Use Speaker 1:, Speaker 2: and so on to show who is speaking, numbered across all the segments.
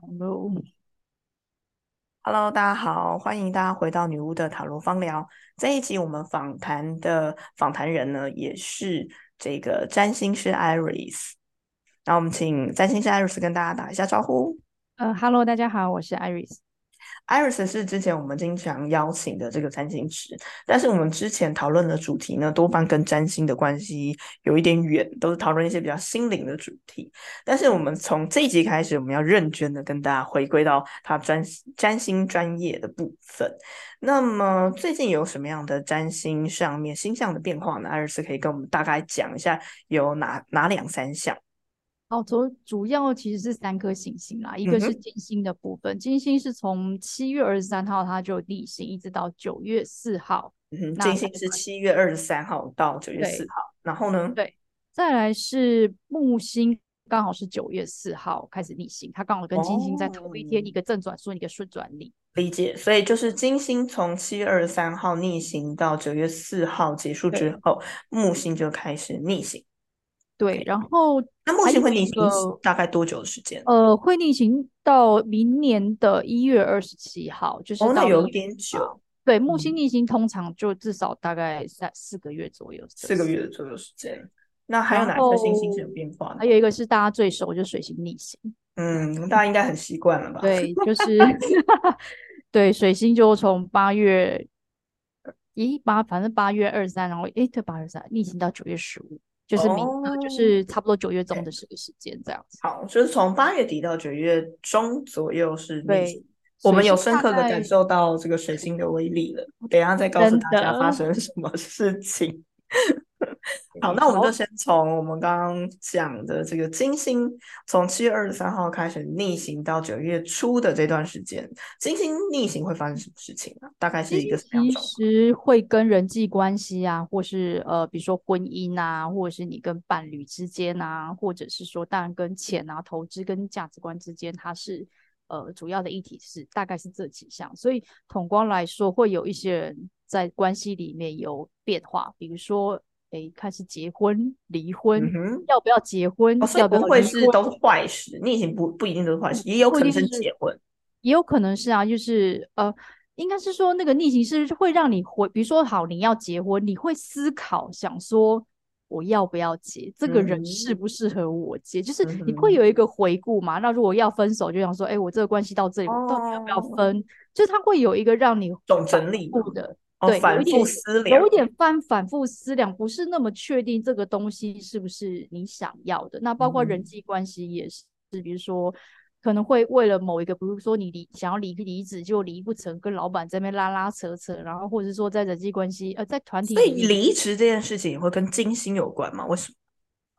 Speaker 1: 同喽。
Speaker 2: Hello，大家好，欢迎大家回到女巫的塔罗方聊。这一集我们访谈的访谈人呢，也是这个占星师 Iris。那我们请占星师 Iris 跟大家打一下招呼。
Speaker 1: 呃，Hello，大家好，我是 Iris。
Speaker 2: Iris 是之前我们经常邀请的这个占星师，但是我们之前讨论的主题呢，多半跟占星的关系有一点远，都是讨论一些比较心灵的主题。但是我们从这一集开始，我们要认真的跟大家回归到他占占星专业的部分。那么最近有什么样的占星上面星象的变化呢？Iris 可以跟我们大概讲一下，有哪哪两三项？
Speaker 1: 哦，主主要其实是三颗行星啦，一个是金星的部分，金星是从七月二十三号它就逆行，一直到九月四号。
Speaker 2: 嗯，金星是七月二十三号到九月四号，然后呢？
Speaker 1: 对，再来是木星，刚好是九月四号开始逆行，它刚好跟金星在同一天，一个正转顺，一个顺转力。
Speaker 2: 理解，所以就是金星从七月二十三号逆行到九月四号结束之后，木星就开始逆行。
Speaker 1: 对，然后
Speaker 2: 那木星会逆行大概多久的时间？
Speaker 1: 呃，会逆行到明年的一月二十七号，就是
Speaker 2: 那有点久。
Speaker 1: 对，木星逆行通常就至少大概三四个月左右，
Speaker 2: 四个月左右时间。那还有哪颗星星是有变化？
Speaker 1: 还有一个是大家最熟，就水星逆行。
Speaker 2: 嗯，大家应该很习惯了吧？
Speaker 1: 对，就是 对水星就从八月，咦八，反正八月二三，然后诶，对，八月三逆行到九月十五。就是明，就是差不多九月中的这个时间这样子。
Speaker 2: 好，就是从八月底到九月中左右是逆行。我们有深刻的感受到这个水星的威力了。等下再告诉大家发生什么事情。好，那我们就先从我们刚刚讲的这个金星，从七月二十三号开始逆行到九月初的这段时间，金星逆行会发生什么事情呢？大概是一个什么样
Speaker 1: 其实会跟人际关系啊，或是呃，比如说婚姻啊，或者是你跟伴侣之间啊，或者是说当然跟钱啊、投资跟价值观之间，它是呃主要的议题是大概是这几项。所以统观来说，会有一些人在关系里面有变化，比如说。哎，开始结婚、离婚，要不要结婚？要不
Speaker 2: 会是都是坏事？逆行不不一定都是坏事，也有可能是结婚，
Speaker 1: 也有可能是啊，就是呃，应该是说那个逆行是会让你回，比如说好，你要结婚，你会思考想说我要不要结，这个人适不适合我结，就是你会有一个回顾嘛。那如果要分手，就想说，哎，我这个关系到这里，我到底要不要分？就是他会有一个让你
Speaker 2: 总整理
Speaker 1: 的。
Speaker 2: 对，反复思量，
Speaker 1: 有一点反反复思量，不是那么确定这个东西是不是你想要的。那包括人际关系也是，比如说可能会为了某一个，比如说你离想要离离职就离不成，跟老板这边拉拉扯扯，然后或者说在人际关系呃在团体，
Speaker 2: 所以离职这件事情也会跟金星有关吗？为什么？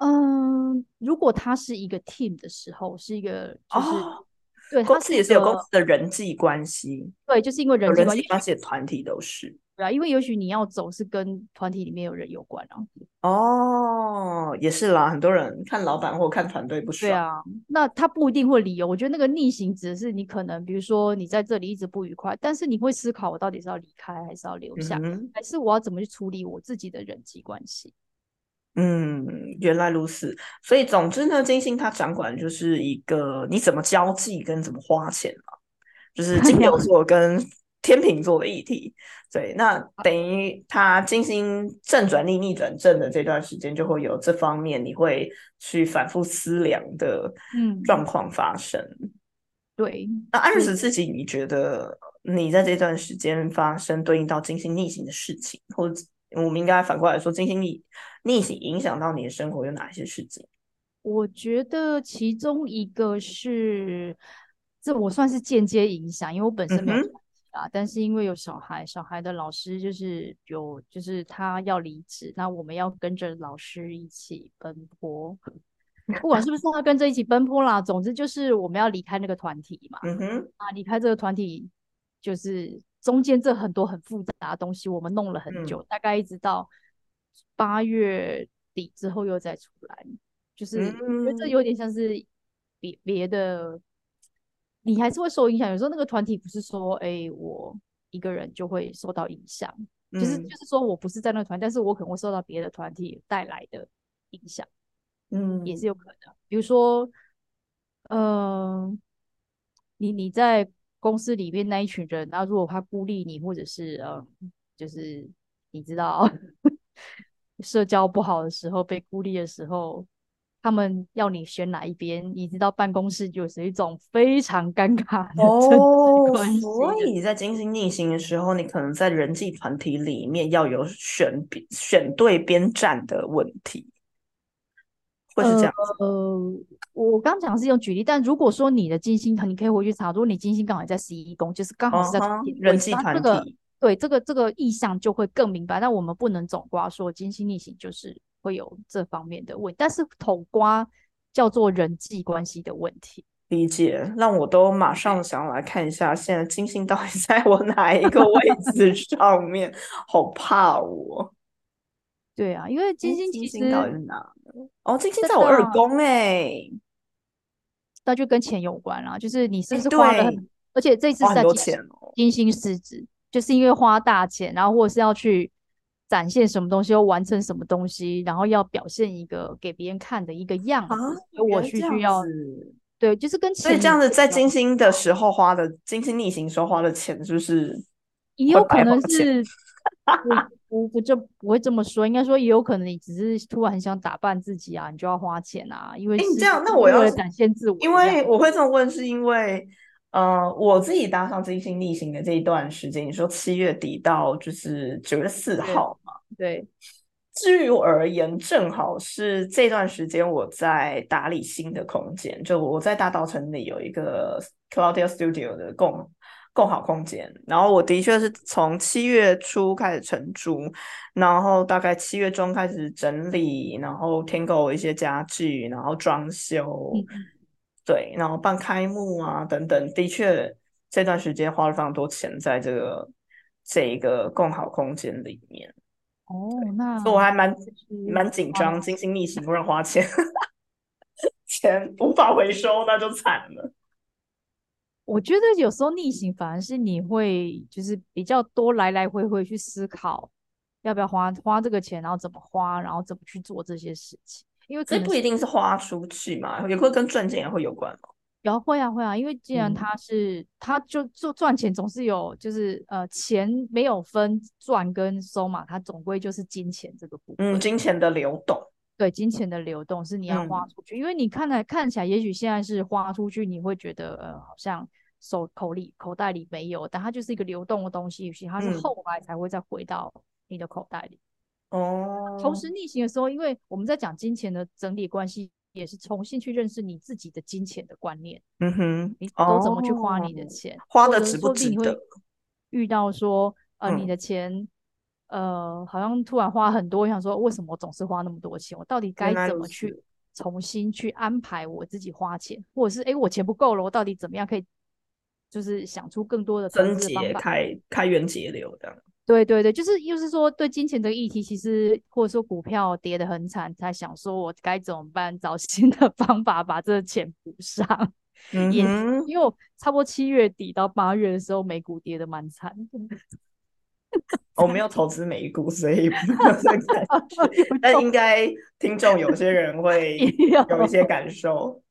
Speaker 1: 嗯，如果他是一个 team 的时候，是一个就是对，
Speaker 2: 公司也是有公司的人际关系，
Speaker 1: 对，就是因为人际
Speaker 2: 关系的团体都是。
Speaker 1: 对啊，因为也许你要走是跟团体里面有人有关啊。
Speaker 2: 哦，也是啦，很多人看老板或看团队不爽。
Speaker 1: 对啊，那他不一定会理由。我觉得那个逆行指的是你可能，比如说你在这里一直不愉快，但是你会思考我到底是要离开还是要留下，还是我要怎么去处理我自己的人际关系？
Speaker 2: 嗯，原来如此。所以总之呢，金星它掌管就是一个你怎么交际跟怎么花钱嘛，就是金 牛座跟。天秤座的议题，对，那等于他金星正转逆逆转正的这段时间，就会有这方面你会去反复思量的嗯状况发生。
Speaker 1: 对，
Speaker 2: 那安日自己，你觉得你在这段时间发生对应到金星逆行的事情，或者我们应该反过来说，金星逆逆行影响到你的生活有哪些事情？
Speaker 1: 我觉得其中一个是，这我算是间接影响，因为我本身没有。啊！但是因为有小孩，小孩的老师就是有，就是他要离职，那我们要跟着老师一起奔波，不管是不是他跟着一起奔波啦，总之就是我们要离开那个团体嘛。嗯哼，啊，离开这个团体，就是中间这很多很复杂的东西，我们弄了很久，大概一直到八月底之后又再出来，就是我觉得这有点像是别别的。你还是会受影响。有时候那个团体不是说，哎，我一个人就会受到影响，就是就是说我不是在那个团，但是我可能会受到别的团体带来的影响，嗯，也是有可能。比如说，嗯，你你在公司里面那一群人，那如果他孤立你，或者是呃，就是你知道 社交不好的时候，被孤立的时候。他们要你选哪一边？你知道办公室就是一种非常尴尬的
Speaker 2: 哦，
Speaker 1: 关
Speaker 2: 所以在金星逆行的时候，你可能在人际团体里面要有选选对边站的问题，会是这样。
Speaker 1: 呃，我刚讲是用举例，但如果说你的金星，你可以回去查，如果你金星刚好在十一宫，就是刚好是在
Speaker 2: 人际团体，
Speaker 1: 对这个这个意向就会更明白。但我们不能总挂说金星逆行就是。会有这方面的问题，但是统瓜叫做人际关系的问题。
Speaker 2: 理解，让我都马上想要来看一下，现在金星到底在我哪一个位置 上面？好怕我。
Speaker 1: 对啊，因为金星其实
Speaker 2: 到底是哪？哦，金星在我二宫哎，
Speaker 1: 那就跟钱有关啦。就是你是不是花了很，而且这次在金星狮子，就是因为花大钱，然后或者是要去。展现什么东西，要完成什么东西，然后要表现一个给别人看的一个样子。我需需要，对，就是跟
Speaker 2: 所以这样子在金星的时候花的金星逆行时候花的钱，就是
Speaker 1: 也有可能是 不不不这不会这么说，应该说也有可能你只是突然很想打扮自己啊，你就要花钱啊，因为
Speaker 2: 你这样，那我要
Speaker 1: 展现自我，
Speaker 2: 因为我会这么问，是因为。呃，我自己搭上金星逆行的这一段时间，你说七月底到就是九月四号嘛？
Speaker 1: 对。
Speaker 2: 至于我而言，正好是这段时间我在打理新的空间，就我在大道城里有一个 Claudia Studio 的共共好空间，然后我的确是从七月初开始承租，然后大概七月中开始整理，然后添购一些家具，然后装修。对，然后办开幕啊等等，的确这段时间花了非常多钱在这个这一个共好空间里面。
Speaker 1: 哦，那
Speaker 2: 所以我还蛮蛮紧张，金星逆行不让花钱，钱无法回收，那就惨了。
Speaker 1: 我觉得有时候逆行反而是你会就是比较多来来回回去思考要不要花花这个钱，然后怎么花，然后怎么去做这些事情。因为
Speaker 2: 这不一定是花出去嘛，也会跟赚钱也会有关吗？
Speaker 1: 有会啊会啊，因为既然他是他就做赚钱，总是有就是呃钱没有分赚跟收嘛，它总归就是金钱这个部分。
Speaker 2: 嗯，金钱的流动，
Speaker 1: 对，金钱的流动是你要花出去，因为你看来看起来，也许现在是花出去，你会觉得呃好像手口里口袋里没有，但它就是一个流动的东西，也许它是后来才会再回到你的口袋里。
Speaker 2: 哦，
Speaker 1: 同时逆行的时候，因为我们在讲金钱的整理关系，也是重新去认识你自己的金钱的观念。
Speaker 2: 嗯哼，
Speaker 1: 你都怎么去花你的钱？
Speaker 2: 花的值不值得？
Speaker 1: 遇到说，呃，你的钱，呃，好像突然花很多，我想说为什么我总是花那么多钱？我到底该怎么去重新去安排我自己花钱？或者是，哎，我钱不够了，我到底怎么样可以，就是想出更多的
Speaker 2: 分解、开开源节流这样。
Speaker 1: 对对对，就是又是说对金钱这个议题，其实或者说股票跌得很惨，才想说我该怎么办，找新的 方法把这个钱补上。
Speaker 2: 嗯，
Speaker 1: 因为我差不多七月底到八月的时候，美股跌得蛮惨。
Speaker 2: 我没有投资美股，所以。但应该听众有些人会 有一些感受。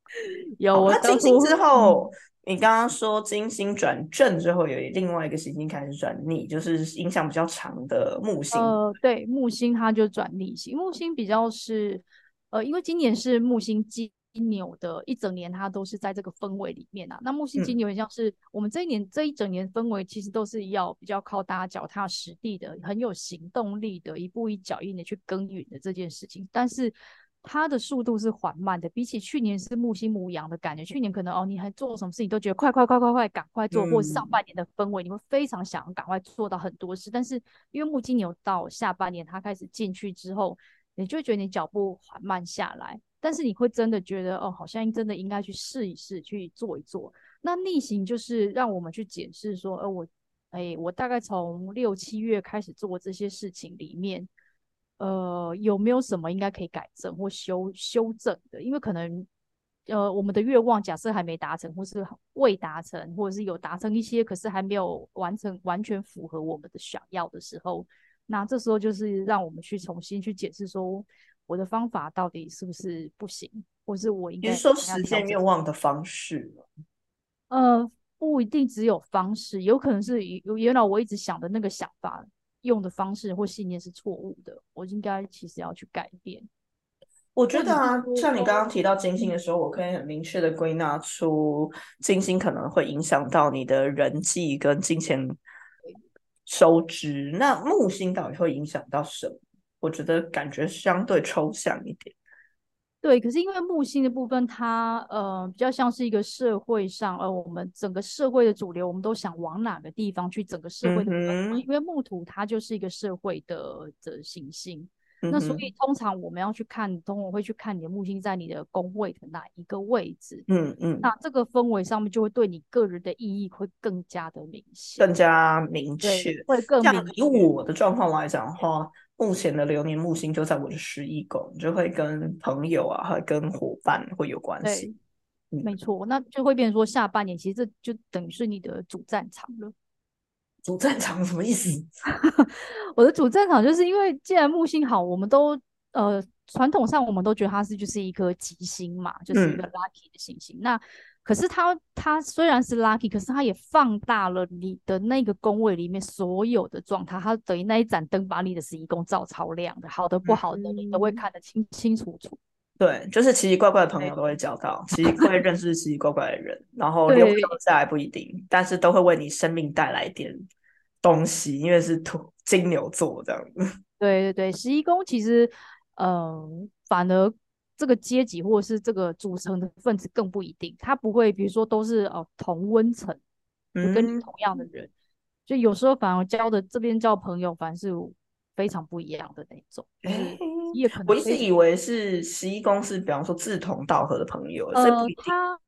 Speaker 1: 有，
Speaker 2: 那进行之后。你刚刚说金星转正之后，有另外一个行星开始转逆，就是影响比较长的木星。
Speaker 1: 呃，对，木星它就转逆行。木星比较是，呃，因为今年是木星金牛的一整年，它都是在这个氛围里面啊。那木星金牛很像是我们这一年这一整年氛围，其实都是要比较靠大家脚踏实地的，很有行动力的，一步一脚印的去耕耘的这件事情。但是它的速度是缓慢的，比起去年是木星母羊的感觉。去年可能哦，你还做什么事情都觉得快快快快快，赶快做，或者上半年的氛围，你会非常想要赶快做到很多事。但是因为木金牛到下半年它开始进去之后，你就会觉得你脚步缓慢下来，但是你会真的觉得哦，好像真的应该去试一试，去做一做。那逆行就是让我们去检视说，呃，我哎，我大概从六七月开始做这些事情里面。呃，有没有什么应该可以改正或修修正的？因为可能，呃，我们的愿望假设还没达成，或是未达成，或者是有达成一些，可是还没有完成完全符合我们的想要的时候，那这时候就是让我们去重新去解释说，我的方法到底是不是不行，或是我应该
Speaker 2: 说实现愿望的方式
Speaker 1: 呃，不一定只有方式，有可能是原来我一直想的那个想法用的方式或信念是错误的，我应该其实要去改变。
Speaker 2: 我觉得啊，像你刚刚提到金星的时候，我可以很明确的归纳出金星可能会影响到你的人际跟金钱收支。那木星到底会影响到什么？我觉得感觉相对抽象一点。
Speaker 1: 对，可是因为木星的部分，它呃比较像是一个社会上，呃我们整个社会的主流，我们都想往哪个地方去？整个社会的，因为木土它就是一个社会的的行星。那所以通常我们要去看，通常会去看你的木星在你的宫位的哪一个位置。
Speaker 2: 嗯嗯。
Speaker 1: 那这个氛围上面就会对你个人的意义会更加的明
Speaker 2: 显，更加明确。
Speaker 1: 会更明。
Speaker 2: 以我的状况来讲的话，目前的流年木星就在我的十一宫，就会跟朋友啊，和跟伙伴会有关系。
Speaker 1: 没错，那就会变成说下半年，其实这就等于是你的主战场了。
Speaker 2: 主战场什么意思？
Speaker 1: 我的主战场就是因为既然木星好，我们都呃传统上我们都觉得它是就是一颗吉星嘛，就是一个 lucky 的行星。那可是它它虽然是 lucky，可是它也放大了你的那个宫位里面所有的状态，它等于那一盏灯把你的十一宫照超亮的，好的不好的你都会看得清清楚楚。
Speaker 2: 对，就是奇奇怪怪的朋友都会交到，奇奇会认识奇奇怪怪的人，然后留不留下来不一定，但是都会为你生命带来点东西，因为是土金牛座这样 子。
Speaker 1: 对对对，十一宫其实，嗯，反而这个阶级或者是这个组成的分子更不一定，他不会，比如说都是哦同温层，就跟你同样的人，就有时候反而交的这边交朋友，反而是非常不一样的那种。也可能
Speaker 2: 我一直以为是十一宫是，比方说志同道合的朋友，
Speaker 1: 呃，他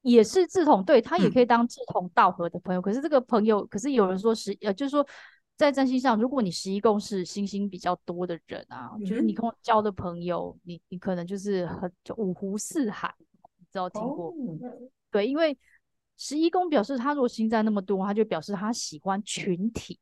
Speaker 1: 也是志同，对他也可以当志同道合的朋友。可是这个朋友，可是有人说十，呃，就是说在占星上，如果你十一宫是星星比较多的人啊，就是你跟我交的朋友，你你可能就是很就五湖四海，你知道听过？对，因为十一宫表示他如果星在那么多，他就表示他喜欢群体。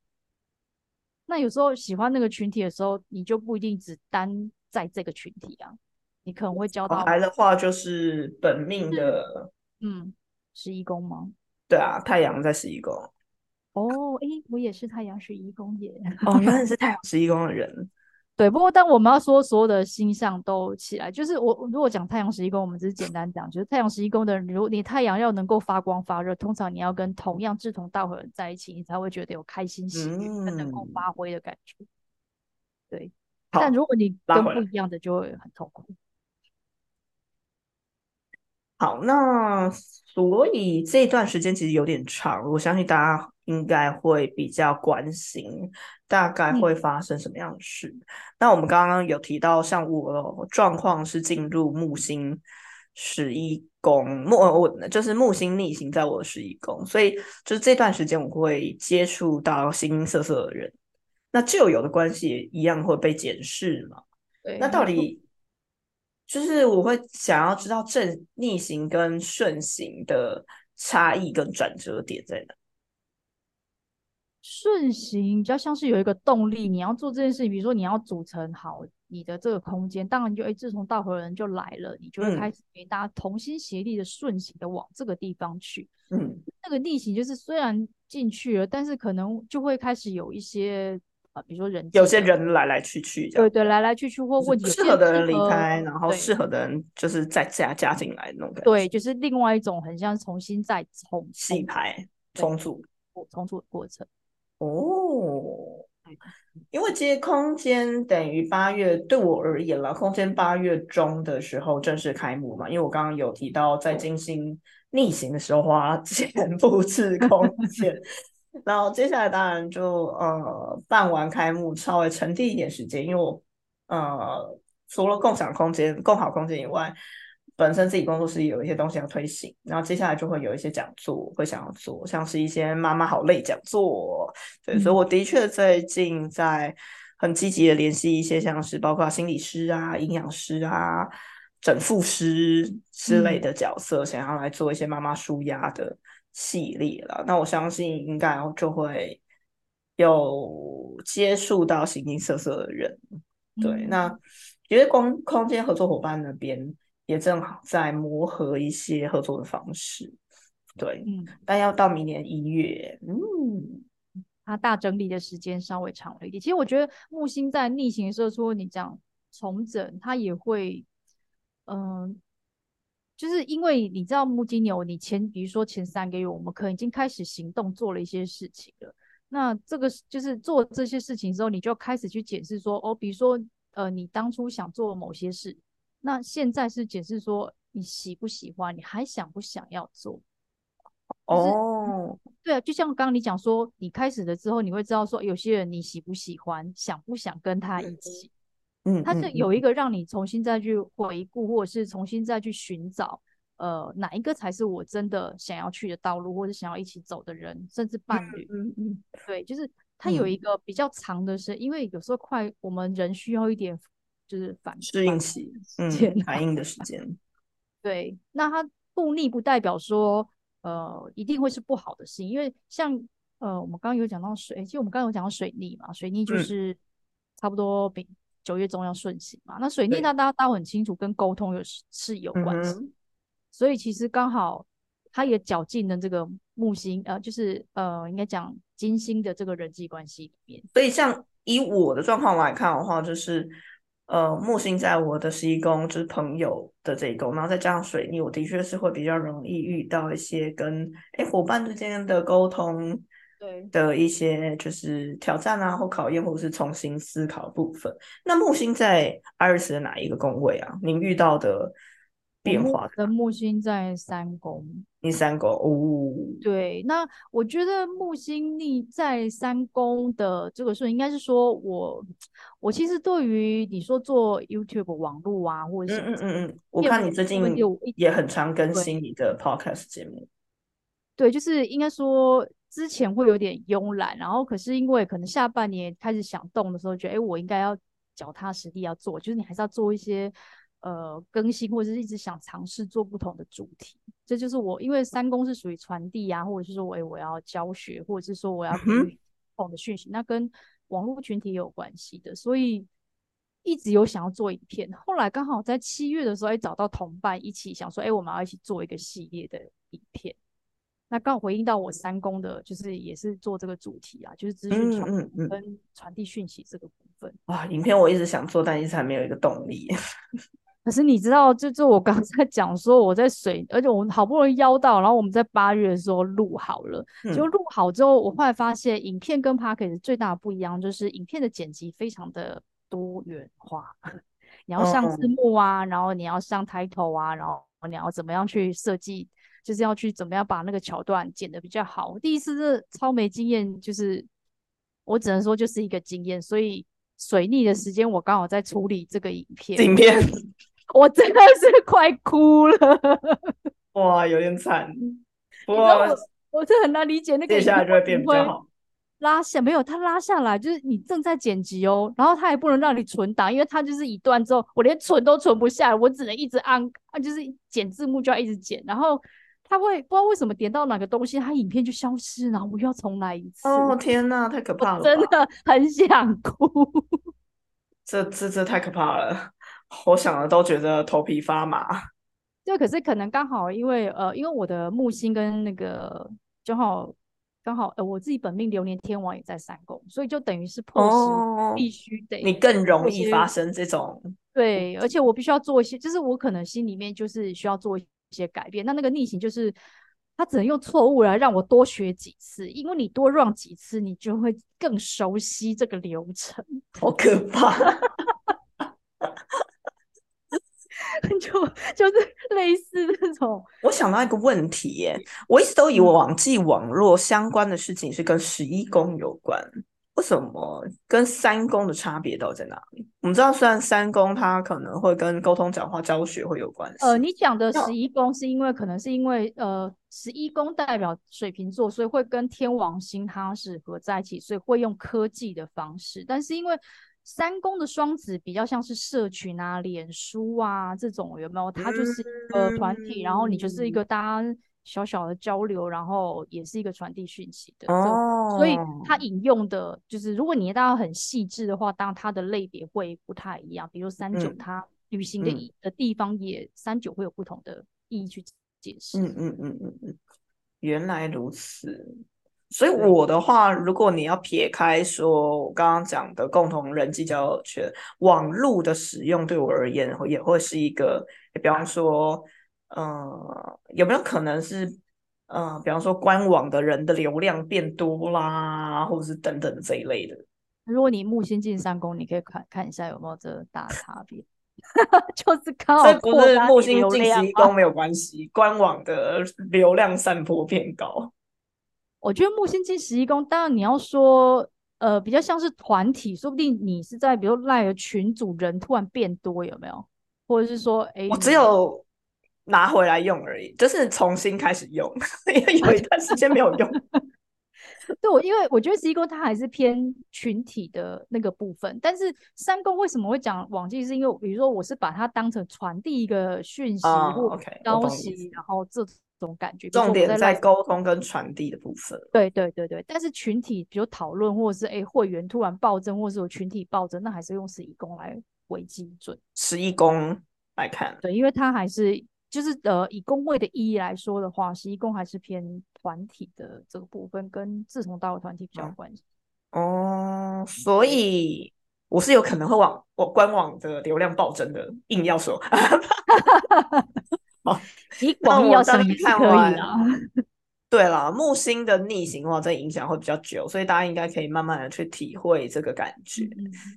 Speaker 1: 那有时候喜欢那个群体的时候，你就不一定只单在这个群体啊，你可能会交到
Speaker 2: 来的话就是本命的，
Speaker 1: 嗯，十一宫吗？
Speaker 2: 对啊，太阳在十一宫。
Speaker 1: 哦，哎，我也是太阳十一宫耶。
Speaker 2: 哦，原来是太阳十一宫的人。
Speaker 1: 对，不过当我们要说所有的星象都起来，就是我如果讲太阳十一宫，我们只是简单讲，就是太阳十一宫的人，如果你太阳要能够发光发热，通常你要跟同样志同道合的人在一起，你才会觉得有开心喜悦、能够发挥的感觉。对，但如果你跟不一样的，就会很痛苦。
Speaker 2: 好，那所以这段时间其实有点长，我相信大家应该会比较关心。大概会发生什么样的事？那我们刚刚有提到，像我状况是进入木星十一宫，木我就是木星逆行在我的十一宫，所以就是这段时间我会接触到形形色色的人，那旧有的关系一样会被检视嘛？
Speaker 1: 对，
Speaker 2: 那到底就是我会想要知道正逆行跟顺行的差异跟转折点在哪？
Speaker 1: 顺行比较像是有一个动力，你要做这件事情，比如说你要组成好你的这个空间，当然就哎志同道合的人就来了，你就会开始给大家同心协力的顺行的往这个地方去。
Speaker 2: 嗯，
Speaker 1: 那个逆行就是虽然进去了，但是可能就会开始有一些啊，比如说人
Speaker 2: 有些人来来去去，
Speaker 1: 对对，来来去去或问题
Speaker 2: 适合的人离开，然后适合的人就是再加加进来那种感觉。
Speaker 1: 对，就是另外一种很像重新再重
Speaker 2: 洗牌重组
Speaker 1: 重组的过程。
Speaker 2: 哦，因为其实空间等于八月对我而言了，空间八月中的时候正式开幕嘛。因为我刚刚有提到，在金星逆行的时候花钱布置空间，然后接下来当然就呃办完开幕，稍微沉淀一点时间，因为我呃除了共享空间、共好空间以外。本身自己工作室有一些东西要推行，然后接下来就会有一些讲座会想要做，像是一些妈妈好累讲座，对，所以我的确最近在很积极的联系一些像是包括心理师啊、营养师啊、整复师之类的角色，想要来做一些妈妈舒压的系列了。那我相信应该就会有接触到形形色色的人，对，那因为光空间合作伙伴那边。也正好在磨合一些合作的方式，对，
Speaker 1: 嗯，
Speaker 2: 但要到明年一月，嗯，
Speaker 1: 它大整理的时间稍微长了一点。其实我觉得木星在逆行的时候，说你讲重整，它也会，嗯、就是因为你知道木金牛，你前比如说前三个月，我们可能已经开始行动，做了一些事情了。那这个就是做这些事情之后，你就开始去解释说，哦，比如说，呃，你当初想做某些事，那现在是解释说你喜不喜欢，你还想不想要做？
Speaker 2: 哦，
Speaker 1: 对啊，就像刚刚你讲说，你开始了之后，你会知道说有些人你喜不喜欢，想不想跟他一起。
Speaker 2: 嗯，
Speaker 1: 他是
Speaker 2: 嗯
Speaker 1: 有一个让你重新再去回顾，或者是重新再去寻找，呃，哪一个才是我真的想要去的道路，或者想要一起走的人，甚至伴侣。
Speaker 2: 嗯嗯
Speaker 1: 对，就是它有
Speaker 2: 嗯
Speaker 1: 一个比较长的是，因为有时候快，我们人需要一点就是反
Speaker 2: 适应期，嗯，
Speaker 1: 啊
Speaker 2: 反应的时间，
Speaker 1: 对，那它不逆不代表说呃一定会是不好的事情，因为像呃我们刚刚有讲到水，其实我们刚刚有讲到水逆嘛，水逆就
Speaker 2: 嗯
Speaker 1: 是差不多比九月中要顺行嘛。那水逆那大家大家很清楚，跟沟通有是是有
Speaker 2: 嗯
Speaker 1: 关系，
Speaker 2: 哼，
Speaker 1: 所以其实刚好它也绞尽了这个木星，呃，就是呃应该讲金星的这个人际关系里面。
Speaker 2: 所以像以我的状况来看的话，就是呃木星在我的十一宫，就是朋友的这一宫，然后再加上水逆，我的确是会比较容易遇到一些跟哎伙伴之间的沟通
Speaker 1: 对，
Speaker 2: 的一些就是挑战啊或考验，或者是重新思考的部分。那木星在 Iris 的哪一个宫位啊？您遇到的变化？
Speaker 1: 的木星在三宫。
Speaker 2: 第三宫哦，
Speaker 1: 对，那我觉得木星逆在三宫的这个顺，应该是说我，我其实对于你说做 YouTube 网络啊，或者
Speaker 2: 嗯
Speaker 1: 什么
Speaker 2: 嗯嗯嗯，我看你最近也很常更新你的 Podcast 节目。
Speaker 1: 对，就是应该说之前会有点慵懒，然后可是因为可能下半年开始想动的时候，觉得哎，我应该要脚踏实地要做，就是你还是要做一些呃更新，或者是一直想尝试做不同的主题。这就是我，因为三公是属于传递啊，或者是说，哎，我要教学，或者是说我要给予不同的讯息，那跟网络群体也有关系的，所以一直有想要做影片。后来刚好在七月的时候，哎，找到同伴一起想说，哎，我们要一起做一个系列的影片。那刚好回应到我三公的，就是也是做这个主题啊，就是资讯
Speaker 2: 嗯
Speaker 1: 传跟传递讯息这个部分。
Speaker 2: 哇，影片我一直想做，但一直还没有一个动力。
Speaker 1: 可是你知道，就就我刚才讲说我在水，而且我们好不容易邀到，然后我们在八月的时候录好了，就
Speaker 2: 嗯。
Speaker 1: 录好之后，我后来发现影片跟 p o c k e t 最大的不一样就是影片的剪辑非常的多元化，你要上字
Speaker 2: 哦
Speaker 1: 幕啊，然后你要上 title 啊，然后你要怎么样去设计，就是要去怎么样把那个桥段剪得比较好。我第一次是超没经验，就是我只能说就是一个经验，所以水逆的时间我刚好在处理这个影片，
Speaker 2: 影片
Speaker 1: 我真的是快哭了。
Speaker 2: 哇，有点惨。不过
Speaker 1: 我我是很难理解那个
Speaker 2: 接下来就会变比较好。
Speaker 1: 拉下，没有他拉下来，就是你正在剪辑哦，然后他也不能让你存档，因为他就是一段之后，我连存都存不下来，我只能一直按，啊，就是剪字幕就要一直剪，然后他会不知道为什么点到哪个东西，他影片就消失，然后我又要重来一次，
Speaker 2: 哦天呐，太可怕了
Speaker 1: 真！的很想哭。
Speaker 2: 这这这太可怕了，我想了都觉得头皮发麻。
Speaker 1: 对，可是可能刚好因为呃，因为我的木星跟那个正好刚好呃，我自己本命流年天王也在三宫，所以就等于是迫使必须得
Speaker 2: 你更容易发生这种，
Speaker 1: 对，而且我必须要做一些，就是我可能心里面就是需要做一些改变。那那个逆行就是，他只能用错误来让我多学几次，因为你多 run 几次，你就会更熟悉这个流程。
Speaker 2: 好可怕。
Speaker 1: 就就是类似这种，
Speaker 2: 我想到一个问题耶，我一直都以为
Speaker 1: 嗯
Speaker 2: 网际网络相关的事情是跟十一宫有关，为什么跟三宫的差别到底在哪里？我们知道，虽然三宫它可能会跟沟通、讲话、教学会有关系，
Speaker 1: 呃，你讲的十一宫是因为可能是因为呃，十一宫代表水瓶座，所以会跟天王星它是合在一起，所以会用科技的方式。但是因为三宫的双子比较像是社群啊、脸书啊这种，有没有？它就是一个团体，然后你就是一个大家小小的交流，然后也是一个传递讯息的。
Speaker 2: 哦，
Speaker 1: 所以它引用的就是，如果你大家很细致的话，当然它的类别会不太一样。比如三九，
Speaker 2: 嗯
Speaker 1: 它旅行的
Speaker 2: 嗯
Speaker 1: 的地方也三九会有不同的意义去解释。
Speaker 2: 嗯嗯嗯嗯嗯，原来如此。所以我的话，如果你要撇开说我刚刚讲的共同人际交友圈，网络的使用对我而言也会是一个，比方说，呃，有没有可能是，呃，比方说官网的人的流量变多啦，或者是等等这一类的。
Speaker 1: 如果你木星进三宫，你可以看看一下有没有这大差别。就是靠
Speaker 2: 这不是木星进十一宫没有关系，官网的流量散播变高。
Speaker 1: 我觉得木星进十一宫，当然你要说，呃，比较像是团体，说不定你是在比如赖的群组人突然变多，有没有？或者是说，哎，
Speaker 2: 我只有拿回来用而已，就是重新开始用，因为有一段时间没有用。
Speaker 1: 对，我因为我觉得十一宫它还是偏群体的那个部分，但是三宫为什么会讲网际？是因为比如说我是把它当成传递一个讯息或消息，然后这种感觉。
Speaker 2: 重点在沟通跟传递的部分。
Speaker 1: 对对对对，但是群体比如讨论或者是哎会员突然暴增，或者是有群体暴增，那还是用十一宫来为基准。
Speaker 2: 十一宫来看，
Speaker 1: 对，因为它还是。就是呃，以宫位的意义来说的话，十一宫还是偏团体的这个部分，跟志同道合团体比较有关系。
Speaker 2: 哦，所以我是有可能会往我官网的流量暴增的，硬要说。
Speaker 1: 好，你广义要想也可以啊。
Speaker 2: 对了，木星的逆行的话，这影响会比较久，所以大家应该可以慢慢的去体会这个感觉。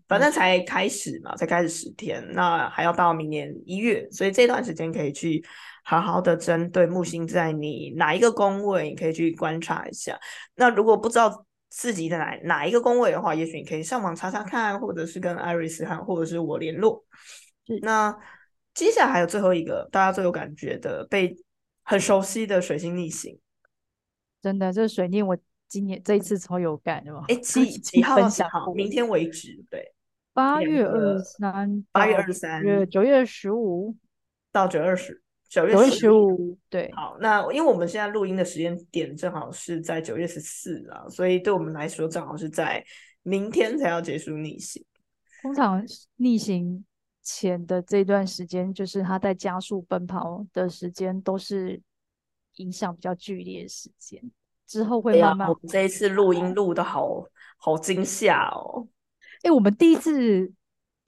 Speaker 2: 反正才开始嘛，才开始十天，那还要到明年一月，所以这段时间可以去好好的针对木星在你哪一个宫位，你可以去观察一下。那如果不知道自己的哪哪一个宫位的话，也许你可以上网查查看，或者是跟艾瑞斯汉或者是我联络。那接下来还有最后一个大家最有感觉的，被很熟悉的水星逆行。
Speaker 1: 真的，这水逆我今年这一次超有感的嘛？
Speaker 2: 哎，几几号？几号？明天为止，对，
Speaker 1: 八月二十三，
Speaker 2: 八月二十三，
Speaker 1: 月九月十五
Speaker 2: 到九月二十，
Speaker 1: 九月十五，对。
Speaker 2: 好，那因为我们现在录音的时间点正好是在九月十四啊，所以对我们来说正好是在明天才要结束逆行。
Speaker 1: 通常逆行前的这段时间，就是他在加速奔跑的时间，都是。影响比较剧烈的时间之后会慢慢。
Speaker 2: 我们这一次录音录的好好惊吓哦！
Speaker 1: 哎，我们第一次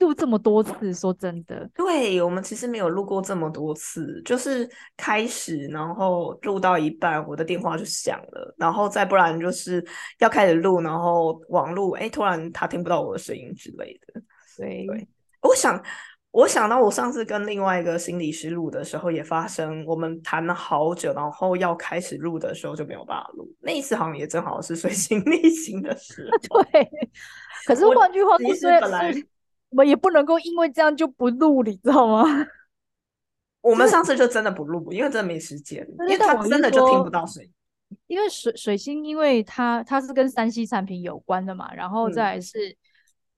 Speaker 1: 录这么多次，说真的，
Speaker 2: 对我们其实没有录过这么多次，就是开始然后录到一半，我的电话就响了，然后再不然就是要开始录，然后网络哎突然他听不到我的声音之类的。
Speaker 1: 对，
Speaker 2: 我想。我想到我上次跟另外一个心理师录的时候也发生，我们谈了好久，然后要开始录的时候就没有办法录。那一次好像也正好是水星逆行的时
Speaker 1: 候。对，可是换句话说，本来我们也不能够因为这样就不录，你知道吗？
Speaker 2: 我们上次就真的不录，因为真的没时间，因为他真的就听不到声音。
Speaker 1: 因为水水星，因为它它是跟三 C 产品有关的嘛，然后再是。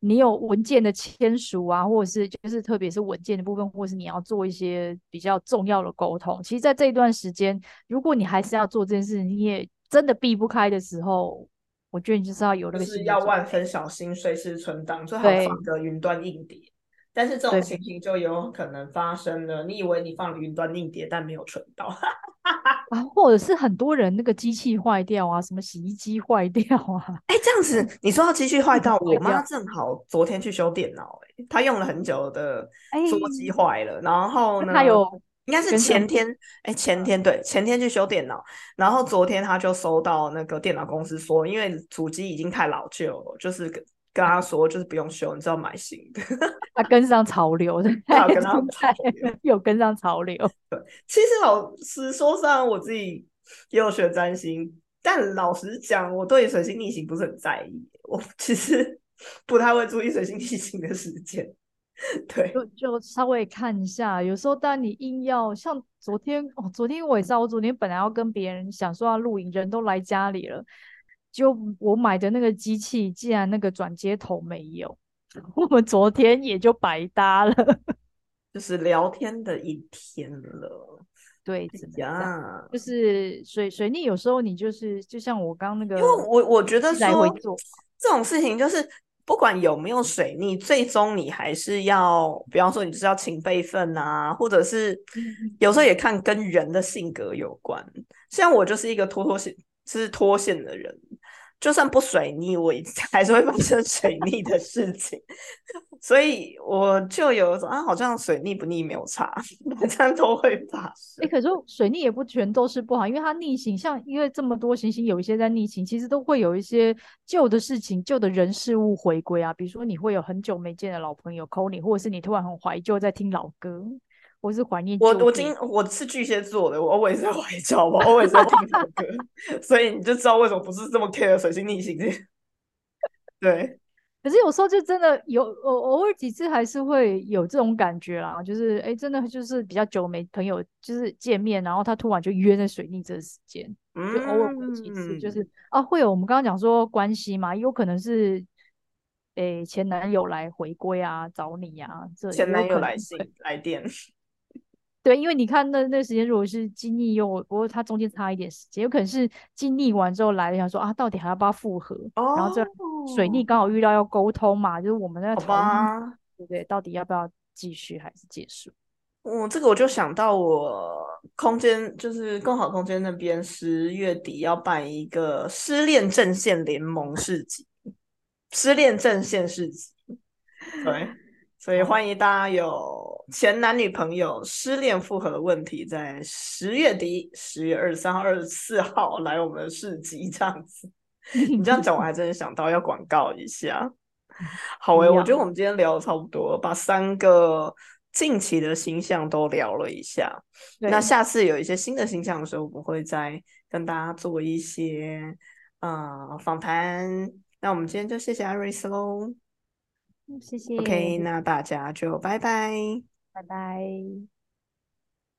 Speaker 1: 你有文件的签署啊，或者是就是特别是文件的部分，或是你要做一些比较重要的沟通。其实，在这一段时间，如果你还是要做这件事，你也真的避不开的时候，我觉得你就是要有那个
Speaker 2: 是要万分小心，随时存档，最好放个云端硬碟。但是这种情形就有可能发生了，你以为你放了云端硬碟，但没有存到。
Speaker 1: 啊，或者是很多人那个机器坏掉啊，什么洗衣机坏掉啊？
Speaker 2: 哎，这样子，你说到机器坏掉，我妈正好昨天去修电脑，哎，她用了很久的桌机坏了，然后呢，
Speaker 1: 她有
Speaker 2: 应该是前天，哎，前天对，前天去修电脑，然后昨天他就收到那个电脑公司说，因为主机已经太老旧了，就是跟跟他说，就是不用修，你知道买新的。
Speaker 1: 他跟上潮流，
Speaker 2: 他跟上潮
Speaker 1: 流，有跟上潮流。
Speaker 2: 对，其实老实说，虽然我自己也有学占星，但老实讲，我对水星逆行不是很在意。我其实不太会注意水星逆行的时间。对，
Speaker 1: 就就稍微看一下。有时候，当你硬要像昨天哦，昨天我也知道，我昨天本来要跟别人想说要露营，人都来家里了，就我买的那个机器，既然那个转接头没有。我们昨天也就白搭了，
Speaker 2: 就是聊天的一天了。
Speaker 1: 对，怎么样？就是水水逆，有时候你就是就像我刚那个，
Speaker 2: 因为我我觉得
Speaker 1: 说
Speaker 2: 这种事情，就是不管有没有水逆，最终你还是要，比方说你就是要勤备份啊，或者是有时候也看跟人的性格有关。像我就是一个拖拖线，是脱线的人。就算不水逆，我 还是会发生水逆 的事情，所以我就有一种啊，好像水逆不逆没有差，反正都会发生。
Speaker 1: 哎，可是水逆也不全都是不好，因为它逆行，像因为这么多行星有一些在逆行，其实都会有一些旧的事情、旧的人事物回归啊。比如说你会有很久没见的老朋友 call 你，或者是你突然很怀旧在听老歌。我是怀念
Speaker 2: 我，我今我是巨蟹座的，我 always 在怀旧，我 always 在听老歌，所以你就知道为什么不是这么 care 水星逆行这。对，
Speaker 1: 可是有时候就真的有偶偶尔几次还是会有这种感觉啦，就是哎，真的就是比较久没朋友就是见面，然后他突然就约在水逆这个时间，就偶尔会几次，就是啊会有我们刚刚讲说关系嘛，有可能是哎前男友来回归啊，找你啊，这
Speaker 2: 前男友来信来电。
Speaker 1: 对，因为你看那那时间，如果是经历又不过它中间差一点时间，有可能是经历完之后来了，想说啊，到底还要不要复合？然后这水逆刚好遇到要沟通嘛，就是我们在讨论，对不对？到底要不要继续还是结束？
Speaker 2: 嗯，这个我就想到我空间，就是更好空间那边十月底要办一个失恋阵线联盟市集，失恋阵线市集，对。所以欢迎大家有前男女朋友失恋复合的问题，在十月底，十月二十三号、二十四号来我们的市集这样子。你这样讲，我还真的想到要广告一下。好诶，我觉得我们今天聊的差不多，把三个近期的星象都聊了一下。那下次有一些新的星象的时候，我们会再跟大家做一些呃访谈。那我们今天就谢谢艾瑞斯喽。
Speaker 1: 谢谢。
Speaker 2: OK，那大家就拜拜，
Speaker 1: 拜拜。